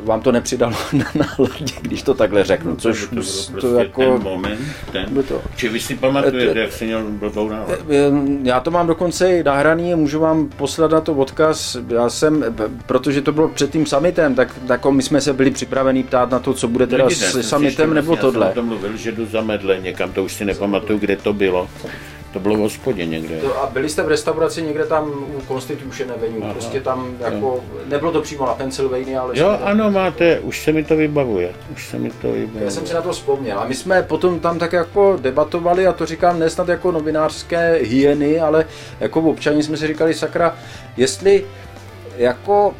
vám to nepřidalo na náladě, když to takhle řeknu, no, což to, to, to prostě jako... Ten moment, ten, to. či vy si pamatujete, jak jsi měl blbou náladu? Eh, eh, já to mám dokonce i nahraný a můžu vám poslat na to odkaz. Já jsem, protože to bylo před tím summitem, tak jako my jsme se byli připraveni ptát na to, co bude teda s summitem nebo tohle. Já jsem o tom mluvil, že jdu za medle někam, to už si nepamatuju, kde to bylo. To bylo v hospodě někde. To, a byli jste v restauraci někde tam u Constitution Avenue, Aha. prostě tam jako, no. nebylo to přímo na Pennsylvania, ale... Jo, ano, máte, už se mi to vybavuje, už se mi to vybavuje. Já jsem si na to vzpomněl a my jsme potom tam tak jako debatovali a to říkám nesnad jako novinářské hyeny, ale jako občani jsme si říkali, sakra, jestli jako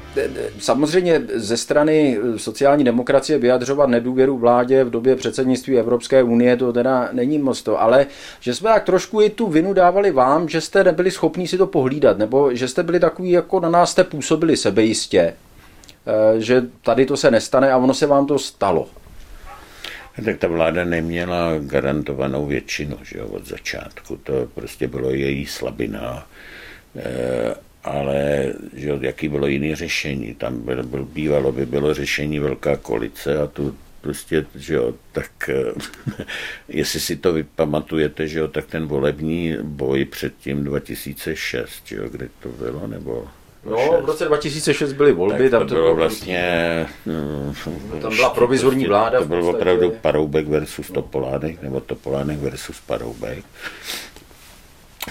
samozřejmě ze strany sociální demokracie vyjadřovat nedůvěru vládě v době předsednictví Evropské unie, to teda není moc to, ale že jsme tak trošku i tu vinu dávali vám, že jste nebyli schopni si to pohlídat, nebo že jste byli takový, jako na nás jste působili sebejistě, že tady to se nestane a ono se vám to stalo. Tak ta vláda neměla garantovanou většinu že jo, od začátku. To prostě bylo její slabina ale že, jaký bylo jiné řešení. Tam byl, byl, bývalo by bylo řešení velká kolice a tu prostě, že jo, tak jestli si to vypamatujete, že jo, tak ten volební boj předtím 2006, že jo, kde to bylo, nebo No, v roce 2006 byly volby. Tak to, tam to bylo vlastně... No, tam byla provizorní prostě vláda. To byl opravdu Paroubek versus Topolánek, nebo Topolánek versus Paroubek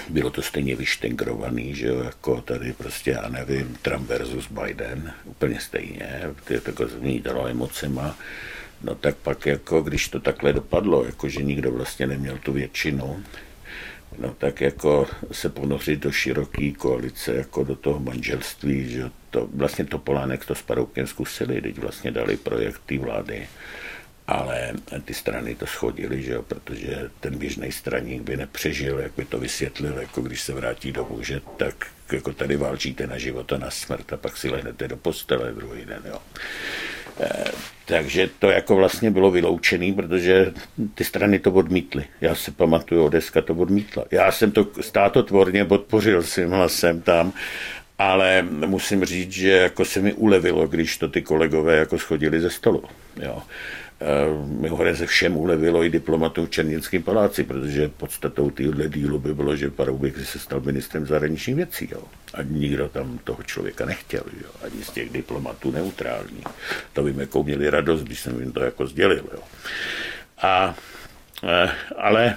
bylo to stejně vyštengrovaný, že jo, jako tady prostě, já nevím, Trump versus Biden, úplně stejně, to jako zmítalo emocema, no tak pak jako, když to takhle dopadlo, jako že nikdo vlastně neměl tu většinu, no tak jako se ponořit do široké koalice, jako do toho manželství, že to vlastně to Polánek to s Paroukem zkusili, teď vlastně dali projekt té vlády, ale ty strany to schodily, že jo, protože ten běžný straník by nepřežil, jak by to vysvětlil, jako když se vrátí domů, že tak jako tady válčíte na život a na smrt a pak si lehnete do postele druhý den, jo. E, takže to jako vlastně bylo vyloučené, protože ty strany to odmítly. Já si pamatuju, Odeska to odmítla. Já jsem to státotvorně podpořil svým hlasem tam, ale musím říct, že jako se mi ulevilo, když to ty kolegové jako schodili ze stolu. Jo. Mimochodem se všem ulevilo i diplomatům v Černickém paláci, protože podstatou téhle dílu by bylo, že Paroubek se stal ministrem zahraničních věcí. Jo. A nikdo tam toho člověka nechtěl, jo. ani z těch diplomatů neutrální. To vím, jakou měli radost, když jsem jim to jako sdělil. Jo. A, e, ale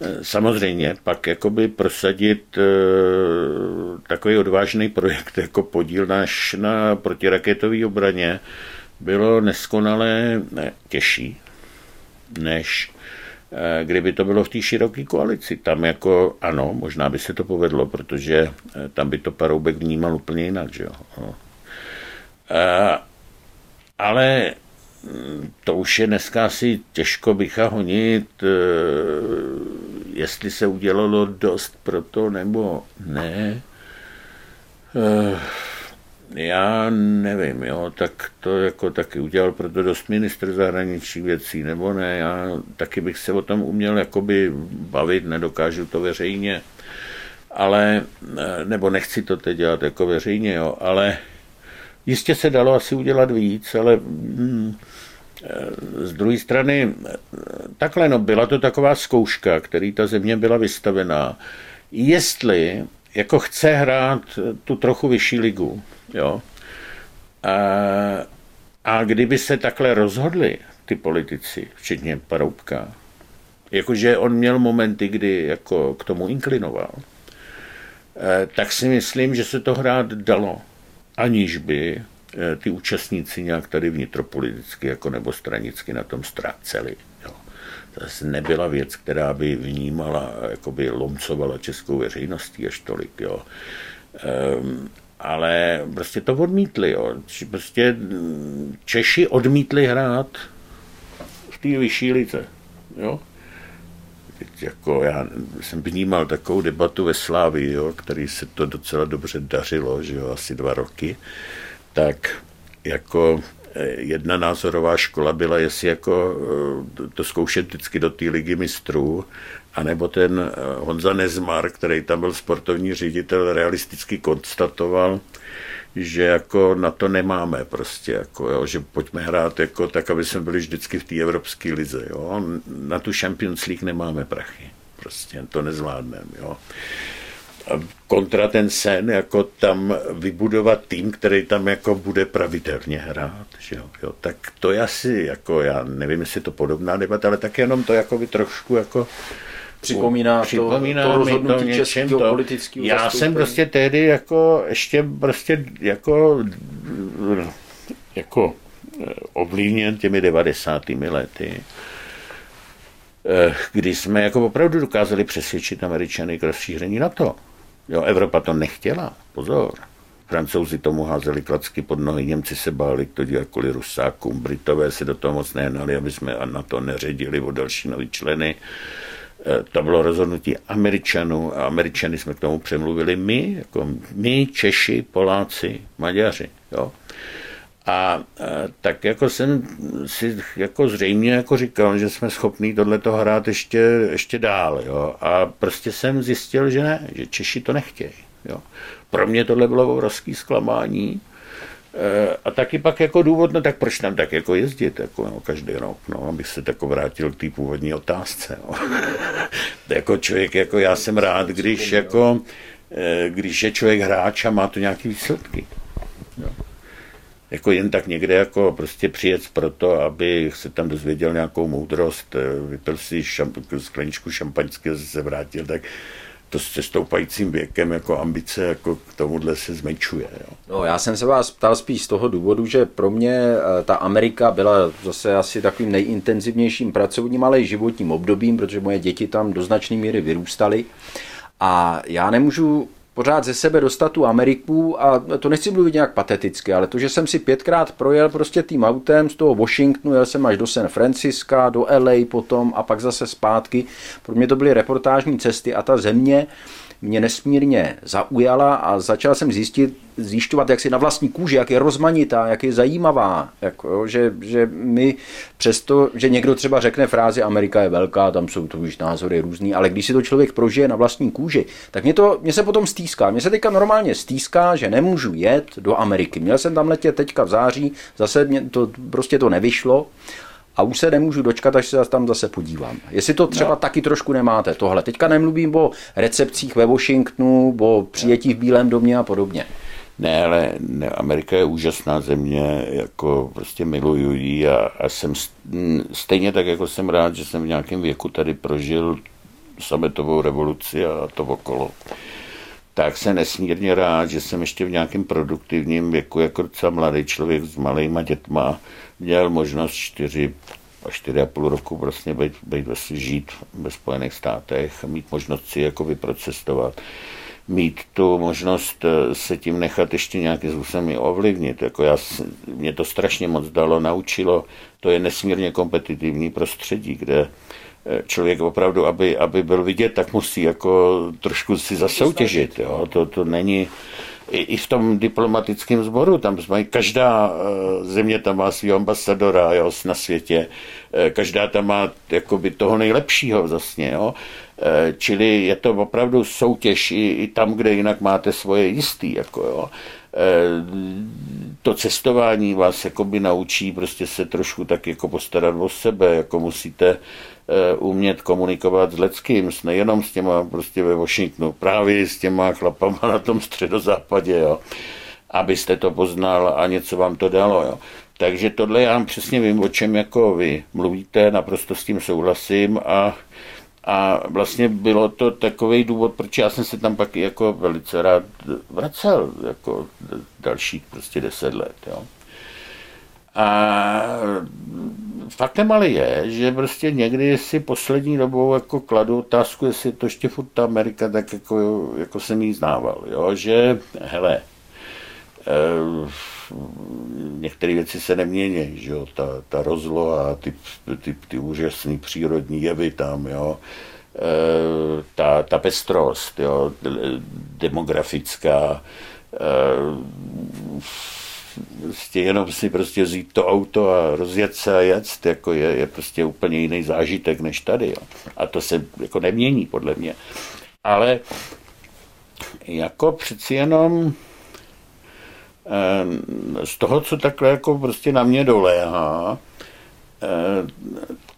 e, Samozřejmě pak jakoby prosadit e, takový odvážný projekt jako podíl náš na protiraketové obraně, bylo neskonale těžší, než eh, kdyby to bylo v té široké koalici. Tam jako ano, možná by se to povedlo, protože eh, tam by to Paroubek vnímal úplně jinak. Že jo? No. A, ale hm, to už je dneska asi těžko bycha honit, eh, jestli se udělalo dost pro to nebo ne. Já nevím, jo, tak to jako taky udělal proto dost ministr zahraničních věcí, nebo ne, já taky bych se o tom uměl jakoby bavit, nedokážu to veřejně, ale, eh, nebo nechci to teď dělat jako veřejně, jo, ale jistě se dalo asi udělat víc, ale hm, z druhé strany, takhle, no, byla to taková zkouška, který ta země byla vystavená, jestli jako chce hrát tu trochu vyšší ligu, jo. A, a kdyby se takhle rozhodli ty politici, včetně Paroubka, jakože on měl momenty, kdy jako k tomu inklinoval, eh, tak si myslím, že se to hrát dalo, aniž by eh, ty účastníci nějak tady vnitropoliticky jako nebo stranicky na tom ztráceli. To nebyla věc, která by vnímala, jakoby lomcovala českou veřejností až tolik. Jo. Um, ale prostě to odmítli. Jo. Prostě mm, Češi odmítli hrát v té vyšší lice. Jo jako já jsem vnímal takovou debatu ve Slávii, jo, který se to docela dobře dařilo, že jo, asi dva roky, tak jako eh, jedna názorová škola byla, jestli jako eh, to zkoušet vždycky do té ligy mistrů, anebo ten eh, Honza Nezmar, který tam byl sportovní ředitel, realisticky konstatoval, že jako na to nemáme prostě, jako, jo, že pojďme hrát jako tak, aby jsme byli vždycky v té evropské lize. Jo. Na tu Champions League nemáme prachy. Prostě to nezvládneme. Jo. A kontra ten sen, jako tam vybudovat tým, který tam jako bude pravidelně hrát. Že jo, jo. Tak to je asi, jako já nevím, jestli je to podobná debata, ale tak jenom to jako by trošku jako připomíná, připomíná to, to rozhodnutí to českého to. politického Já zastoupení. jsem prostě tehdy jako ještě prostě jako jako eh, ovlivněn těmi 90. lety, eh, kdy jsme jako opravdu dokázali přesvědčit Američany k rozšíření NATO. Jo, Evropa to nechtěla, pozor. Francouzi tomu házeli klacky pod nohy, Němci se báli to dělat kvůli Rusákům, Britové se do toho moc nehnali, aby jsme na to neředili o další nový členy. Eh, to bylo rozhodnutí Američanů a Američany jsme k tomu přemluvili my, jako my, Češi, Poláci, Maďaři. Jo? A, a tak jako jsem si jako zřejmě jako říkal, že jsme schopní tohleto hrát ještě, ještě dál. Jo? A prostě jsem zjistil, že ne, že Češi to nechtějí. Jo? Pro mě tohle bylo obrovské zklamání. Eh, a taky pak jako důvod, no tak proč tam tak jako jezdit, jako no, každý rok, no, abych se tako vrátil k té původní otázce. No. jako člověk, jako já jsem rád, když jako, eh, když je člověk hráč a má to nějaké výsledky. Jo. Jako jen tak někde jako prostě přijet proto, aby se tam dozvěděl nějakou moudrost, eh, vypil si šamp- skleničku šampaňské, se vrátil, tak to se stoupajícím věkem jako ambice jako k tomuhle se zmenšuje. Jo. No, já jsem se vás ptal spíš z toho důvodu, že pro mě eh, ta Amerika byla zase asi takovým nejintenzivnějším pracovním, ale i životním obdobím, protože moje děti tam do značné míry vyrůstaly. A já nemůžu pořád ze sebe dostat tu Ameriku a to nechci mluvit nějak pateticky, ale to, že jsem si pětkrát projel prostě tím autem z toho Washingtonu, jel jsem až do San Francisca, do LA potom a pak zase zpátky. Pro mě to byly reportážní cesty a ta země mě nesmírně zaujala a začal jsem zjistit, zjišťovat, jak si na vlastní kůži, jak je rozmanitá, jak je zajímavá, jako, že, že my přesto, že někdo třeba řekne frázi Amerika je velká, tam jsou to už názory různý, ale když si to člověk prožije na vlastní kůži, tak mě, to, mě se potom stýská. Mě se teďka normálně stýská, že nemůžu jet do Ameriky. Měl jsem tam letět teďka v září, zase mě to, prostě to nevyšlo a už se nemůžu dočkat, až se tam zase podívám. Jestli to třeba no. taky trošku nemáte, tohle. Teďka nemluvím o recepcích ve Washingtonu, o přijetí v Bílém domě a podobně. Ne, ale ne, Amerika je úžasná země, jako prostě miluju ji a, a jsem stejně tak, jako jsem rád, že jsem v nějakém věku tady prožil sametovou revoluci a to okolo. Tak jsem nesmírně rád, že jsem ještě v nějakém produktivním věku, jako docela mladý člověk s malýma dětma, měl možnost čtyři a čtyři a půl roku prostě být, být žít ve Spojených státech mít možnost si jako vyprocestovat mít tu možnost eh, se tím nechat ještě nějakým způsobem ovlivnit. Jako já, mě to strašně moc dalo, naučilo. To je nesmírně kompetitivní prostředí, kde eh, člověk opravdu, aby, aby byl vidět, tak musí jako trošku si zasoutěžit. Jo? To, to není, i, i v tom diplomatickém sboru, tam mají, každá eh, země tam má svého ambasadora jo, na světě, eh, každá tam má jakoby toho nejlepšího vlastně, jo. Eh, čili je to opravdu soutěž i, i tam, kde jinak máte svoje jistý, jako jo. To cestování vás jakoby naučí prostě se trošku tak jako postarat o sebe, jako musíte umět komunikovat s leckým, nejenom s těma prostě ve Washingtonu, právě s těma chlapama na tom středozápadě, jo, abyste to poznal a něco vám to dalo. Jo. Takže tohle já přesně vím, o čem jako vy mluvíte, naprosto s tím souhlasím a a vlastně bylo to takový důvod, proč já jsem se tam pak jako velice rád vracel, jako dalších prostě deset let. Jo. A faktem ale je, že prostě někdy si poslední dobou jako kladu otázku, jestli to ještě furt ta Amerika tak jako, jako jsem jí znával, jo, že hele, eh, některé věci se nemění, že jo, ta, ta rozloha, ty, ty, ty úžasné přírodní jevy tam, jo, e, ta, ta pestrost, jo, demografická, prostě jenom si prostě vzít to auto a rozjet se a jet, jako je, je prostě úplně jiný zážitek než tady. Jo. A to se jako nemění, podle mě. Ale jako přeci jenom z toho, co takhle jako prostě na mě doléhá, ehm,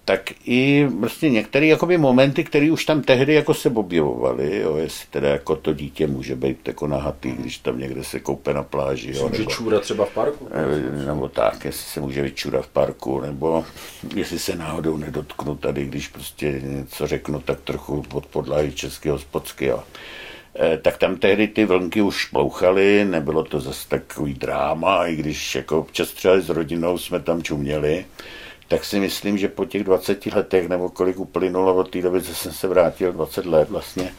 tak i prostě některé jakoby momenty, které už tam tehdy jako se objevovaly, jo, jestli teda jako to dítě může být jako nahatý, když tam někde se koupe na pláži. Jo, může čůrat třeba v parku? Nebo tak, jestli se může vyčůrat v parku, nebo jestli se náhodou nedotknu tady, když prostě něco řeknu, tak trochu pod podlahy českého spocky. Jo. Eh, tak tam tehdy ty vlnky už plouchaly, nebylo to zase takový dráma, i když jako občas třeba s rodinou jsme tam čuměli, tak si myslím, že po těch 20 letech, nebo kolik uplynulo od té doby, co jsem se vrátil, 20 let vlastně,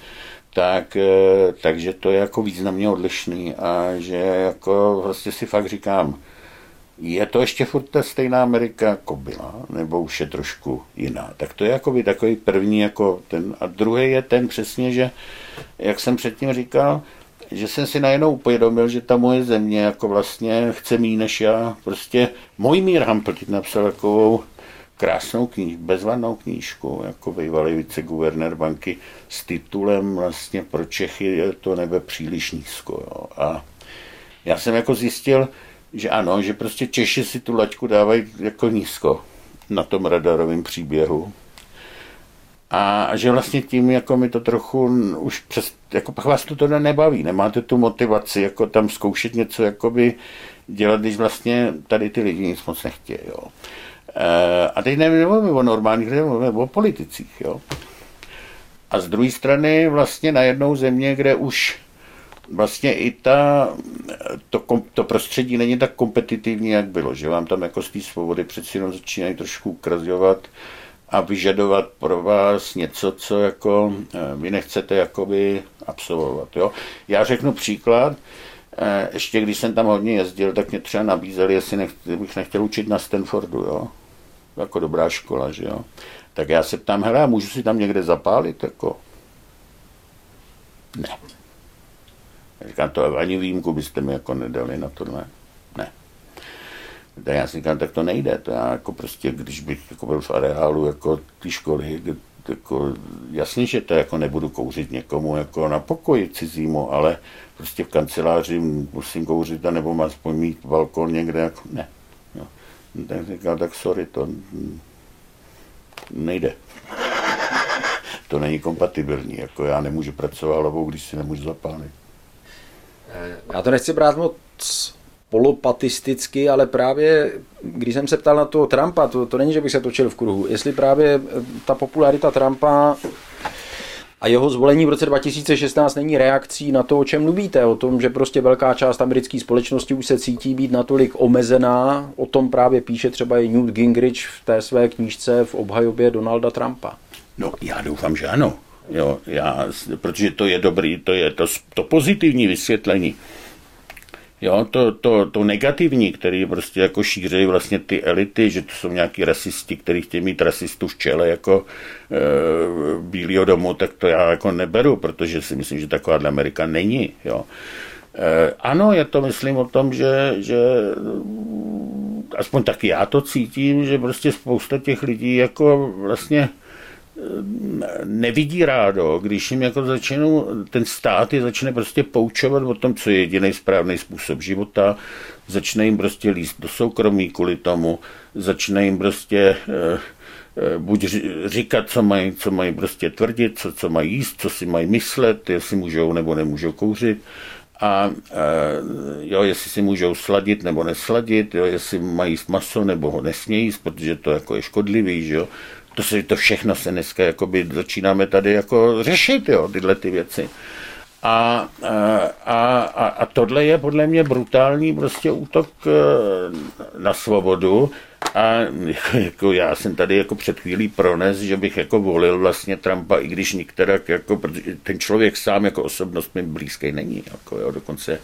tak, eh, takže to je jako významně odlišný a že jako vlastně si fakt říkám, je to ještě furt ta stejná Amerika, jako byla, nebo už je trošku jiná. Tak to je jako by takový první jako ten. A druhý je ten přesně, že, jak jsem předtím říkal, že jsem si najednou uvědomil, že ta moje země jako vlastně chce mít než já. Prostě můj mír Hampltit napsal takovou krásnou knížku, bezvadnou knížku, jako bývalý viceguvernér banky s titulem vlastně pro Čechy je to nebe příliš nízko. Jo. A já jsem jako zjistil, že ano, že prostě Češi si tu laťku dávají jako nízko na tom radarovém příběhu. A že vlastně tím jako mi to trochu už přes, jako pak vás to teda nebaví, nemáte tu motivaci jako tam zkoušet něco jakoby dělat, když vlastně tady ty lidi nic moc nechtějí, jo. E, a teď nevím o normálních lidech, mluvíme o politicích, jo. A z druhé strany vlastně na jednou země, kde už vlastně i ta, to, to prostředí není tak kompetitivní, jak bylo, že vám tam jako z té svobody přeci jenom začínají trošku ukrazovat a vyžadovat pro vás něco, co jako eh, vy nechcete jakoby absolvovat. Jo? Já řeknu příklad, eh, ještě když jsem tam hodně jezdil, tak mě třeba nabízeli, jestli nech, bych nechtěl učit na Stanfordu, jo? jako dobrá škola, že jo. Tak já se ptám, hele, můžu si tam někde zapálit, jako? Ne. Říkám, to ani výjimku byste mi jako nedali na tohle. Ne. Tak já si říkám, tak to nejde. To já jako prostě, když bych jako byl v areálu jako ty školy, jako, jasně, že to jako nebudu kouřit někomu jako na pokoji cizímu, ale prostě v kanceláři musím kouřit a nebo aspoň mít balkon někde, jako ne. No. Tak říkal, tak sorry, to nejde. to není kompatibilní, jako já nemůžu pracovat hlavou, když si nemůžu zapálit. Eh, já to nechci brát moc polopatisticky, ale právě když jsem se ptal na toho Trumpa, to, to není, že bych se točil v kruhu, jestli právě eh, ta popularita Trumpa a jeho zvolení v roce 2016 není reakcí na to, o čem mluvíte, o tom, že prostě velká část americké společnosti už se cítí být natolik omezená, o tom právě píše třeba i Newt Gingrich v té své knížce v obhajobě Donalda Trumpa. No, já doufám, že ano. Jo, já, protože to je dobrý, to je to, to pozitivní vysvětlení. Jo, to, to, to negativní, který prostě jako šíří vlastně ty elity, že to jsou nějaký rasisti, kteří chtějí mít rasistu v čele jako e, Bílého domu, tak to já jako neberu, protože si myslím, že taková Amerika není. Jo. E, ano, je to myslím o tom, že, že aspoň taky já to cítím, že prostě spousta těch lidí jako vlastně nevidí rádo, když jim jako začnou, ten stát je začne prostě poučovat o tom, co je jediný správný způsob života, začne jim prostě líst do soukromí kvůli tomu, začne jim prostě eh, eh, buď říkat, co mají, co mají prostě tvrdit, co, co mají jíst, co si mají myslet, jestli můžou nebo nemůžou kouřit a jo, jestli si můžou sladit nebo nesladit, jo, jestli mají jíst maso nebo ho nesmějí jíst, protože to jako je škodlivý, že jo. To, se, to všechno se dneska jakoby začínáme tady jako řešit, jo, tyhle ty věci. A, a, a, a tohle je podle mě brutální prostě útok e, na svobodu a jako já jsem tady jako před chvílí prones, že bych jako volil vlastně Trumpa, i když některak jako, ten člověk sám jako osobnost mi blízký není, jako jo, dokonce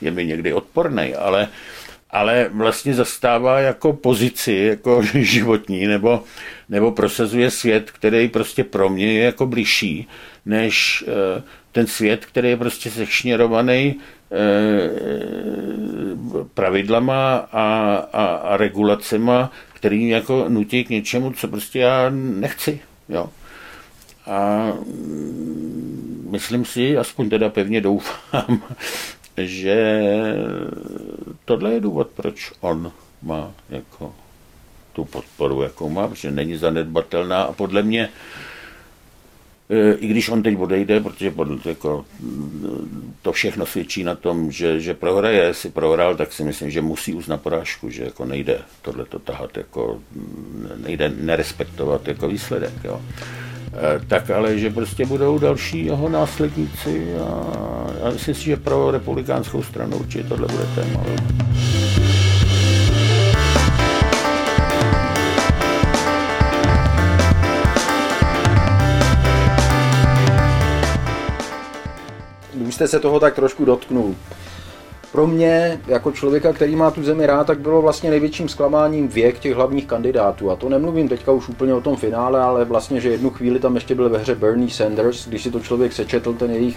je mi někdy odporný, ale, ale vlastně zastává jako pozici jako životní nebo, nebo prosazuje svět, který prostě pro mě je jako blížší, než uh, ten svět, který je prostě sešněrovaný eh, pravidlama a, a, a regulacema, který jako nutí k něčemu, co prostě já nechci. Jo. A mm, myslím si, aspoň teda pevně doufám, že tohle je důvod, proč on má jako tu podporu, jakou má, že není zanedbatelná a podle mě i když on teď odejde, protože podle, jako, to všechno svědčí na tom, že, že prohraje, jestli prohrál, tak si myslím, že musí uznat porážku, že jako nejde tohle to tahat, jako, nejde nerespektovat jako výsledek. Jo. E, tak ale, že prostě budou další jeho následníci a já myslím si, že pro republikánskou stranu určitě tohle bude téma. Už jste se toho tak trošku dotknul. Pro mě, jako člověka, který má tu zemi rád, tak bylo vlastně největším zklamáním věk těch hlavních kandidátů. A to nemluvím teďka už úplně o tom finále, ale vlastně, že jednu chvíli tam ještě byl ve hře Bernie Sanders. Když si to člověk sečetl, ten jejich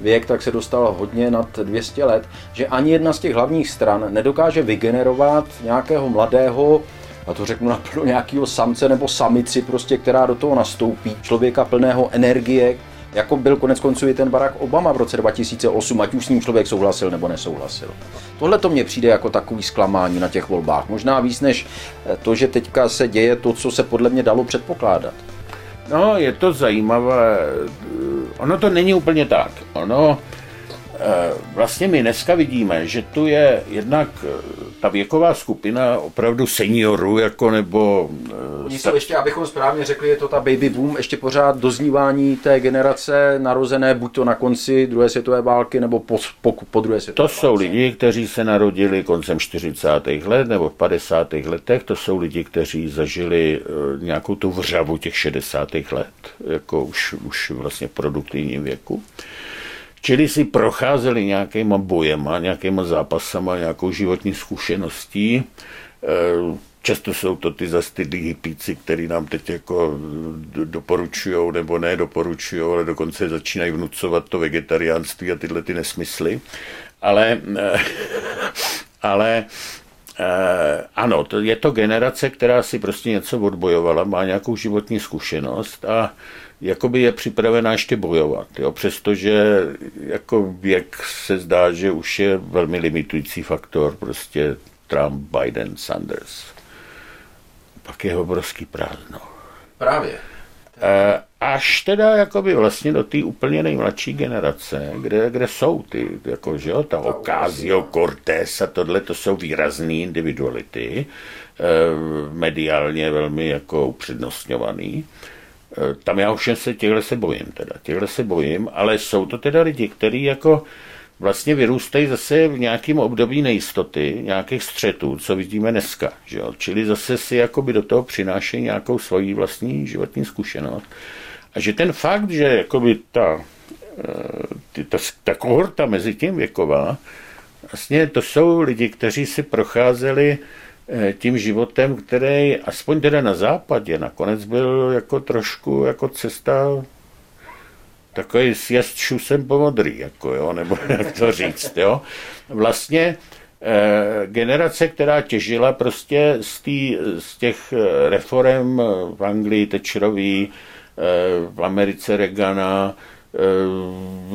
věk, tak se dostal hodně nad 200 let. Že ani jedna z těch hlavních stran nedokáže vygenerovat nějakého mladého a to řeknu naplno nějakého samce nebo samici, prostě, která do toho nastoupí, člověka plného energie, jako byl konec konců i ten Barack Obama v roce 2008, ať už s ním člověk souhlasil nebo nesouhlasil. Tohle to mně přijde jako takový zklamání na těch volbách. Možná víc než eh, to, že teďka se děje to, co se podle mě dalo předpokládat. No, je to zajímavé. Ono to není úplně tak. Ono, Eh, vlastně my dneska vidíme, že tu je jednak eh, ta věková skupina opravdu seniorů, jako nebo... Eh, Oni jsou ještě, abychom správně řekli, je to ta baby boom, ještě pořád doznívání té generace narozené buď to na konci druhé světové války, nebo po, po, po druhé světové To válce. jsou lidi, kteří se narodili koncem 40. let nebo v 50. letech, to jsou lidi, kteří zažili nějakou tu vřavu těch 60. let, jako už, už vlastně v produktivním věku. Čili si procházeli nějakýma bojema, nějakýma zápasama, nějakou životní zkušeností. Eh, často jsou to ty zastydlí hypíci, který nám teď jako doporučují nebo ne doporučují, ale dokonce začínají vnucovat to vegetariánství a tyhle ty nesmysly. Ale, eh, ale ano, to je to generace, která si prostě něco odbojovala, má nějakou životní zkušenost a jakoby je připravená ještě bojovat, jo? přestože jako věk se zdá, že už je velmi limitující faktor, prostě Trump, Biden, Sanders. Pak je obrovský prázdno. Právě. E, až teda jakoby vlastně do té úplně nejmladší generace, kde, kde jsou ty, jako, že jo, ta Ocasio, Cortés a tohle, to jsou výrazné individuality, e, mediálně velmi jako upřednostňovaný. Eh, tam já už se těchhle se bojím teda, těchhle se bojím, ale jsou to teda lidi, kteří jako vlastně vyrůstají zase v nějakém období nejistoty, nějakých střetů, co vidíme dneska. Že jo? Čili zase si jakoby do toho přinášejí nějakou svoji vlastní životní zkušenost. A že ten fakt, že jakoby ta, eh, ta, ta kohorta mezi tím věková, vlastně to jsou lidi, kteří si procházeli Eh, tím životem, který aspoň teda na západě nakonec byl jako trošku jako cesta takový sjezd šusem po modrý, jako jo, nebo jak to říct, jo. Vlastně eh, generace, která těžila prostě z, tý, z těch eh, reform v Anglii, Tečerový, v Americe Regana,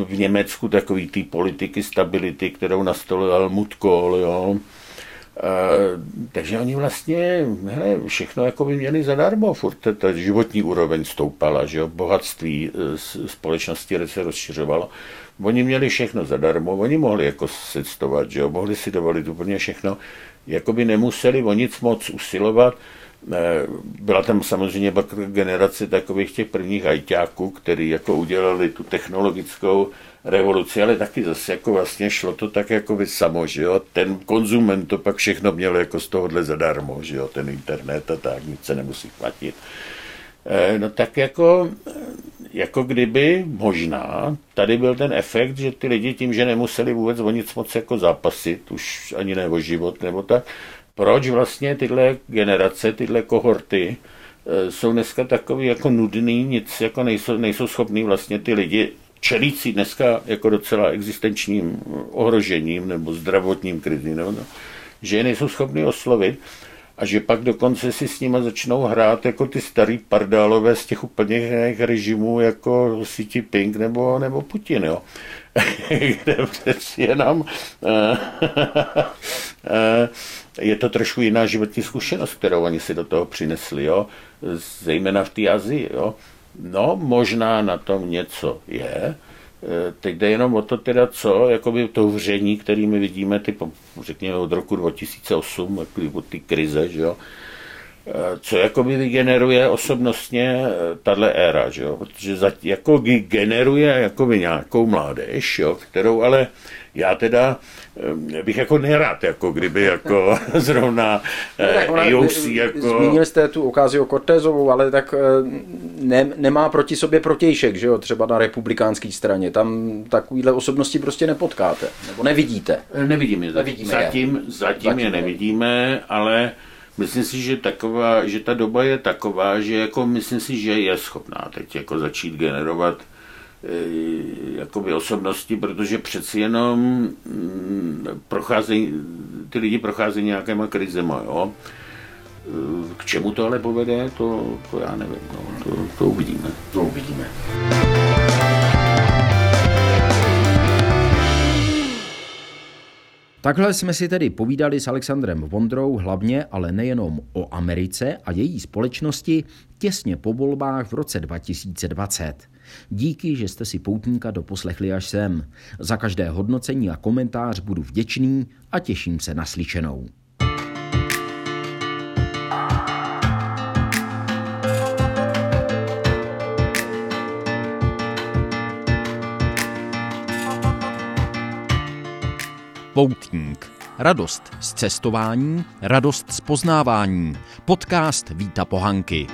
v Německu takový ty politiky stability, kterou nastolil Helmut Kohl, jo. Takže oni vlastně hele, všechno jako by měli zadarmo, furt ta životní úroveň stoupala, že jo, bohatství společnosti se rozšiřovalo. Oni měli všechno zadarmo, oni mohli jako cestovat, že jo, mohli si dovolit úplně všechno, jako by nemuseli o nic moc usilovat, byla tam samozřejmě pak generace takových těch prvních ajťáků, kteří jako udělali tu technologickou revoluci, ale taky zase jako vlastně šlo to tak jako by samo, že jo, ten konzument to pak všechno měl jako z tohohle zadarmo, že jo, ten internet a tak, nic se nemusí platit. Eh, no tak jako, jako kdyby možná tady byl ten efekt, že ty lidi tím, že nemuseli vůbec o nic moc jako zápasit, už ani ne o život nebo tak, proč vlastně tyhle generace, tyhle kohorty eh, jsou dneska takový jako nudný, nic jako nejsou, nejsou schopní vlastně ty lidi čelící dneska jako docela existenčním ohrožením nebo zdravotním krizi, nebo no, že je nejsou schopni oslovit a že pak dokonce si s nima začnou hrát jako ty starý pardálové z těch úplně režimů jako Xi Pink nebo, nebo Putin, jo. kde přeci jenom uh, uh, je to trošku jiná životní zkušenost, kterou oni si do toho přinesli, jo? zejména v té Azii. Jo? No, možná na tom něco je. E, teď jde jenom o to teda, co, jakoby to vření, který my vidíme, ty, řekněme od roku 2008, jako od té krize, že jo? E, co jakoby vygeneruje osobnostně e, tahle éra, že jo? protože za, jako generuje jakoby nějakou mládež, jo? kterou ale já teda bych jako nerad, jako kdyby jako zrovna AOC no, jako... Zmínil jste tu o Cortezovou, ale tak eh, ne, nemá proti sobě protějšek, že jo, třeba na republikánské straně. Tam takovýhle osobnosti prostě nepotkáte, nebo nevidíte. Nevidíme, nevidíme zatím, je. zatím, zatím je nevidíme, ale myslím si, že, taková, že ta doba je taková, že jako myslím si, že je schopná teď jako začít generovat Eh, jakoby osobnosti, protože přeci jenom mm, procházejí, ty lidi procházejí nějakéma krizema, jo. Eh, k čemu to ale povede, to, to já nevím, no, to, to uvidíme. To uvidíme. Takhle jsme si tedy povídali s Alexandrem Vondrou hlavně, ale nejenom o Americe a její společnosti těsně po volbách v roce 2020. Díky, že jste si poutníka doposlechli až sem. Za každé hodnocení a komentář budu vděčný a těším se na slyšenou. Poutník. Radost z cestování, radost z poznávání. Podcast Víta Pohanky.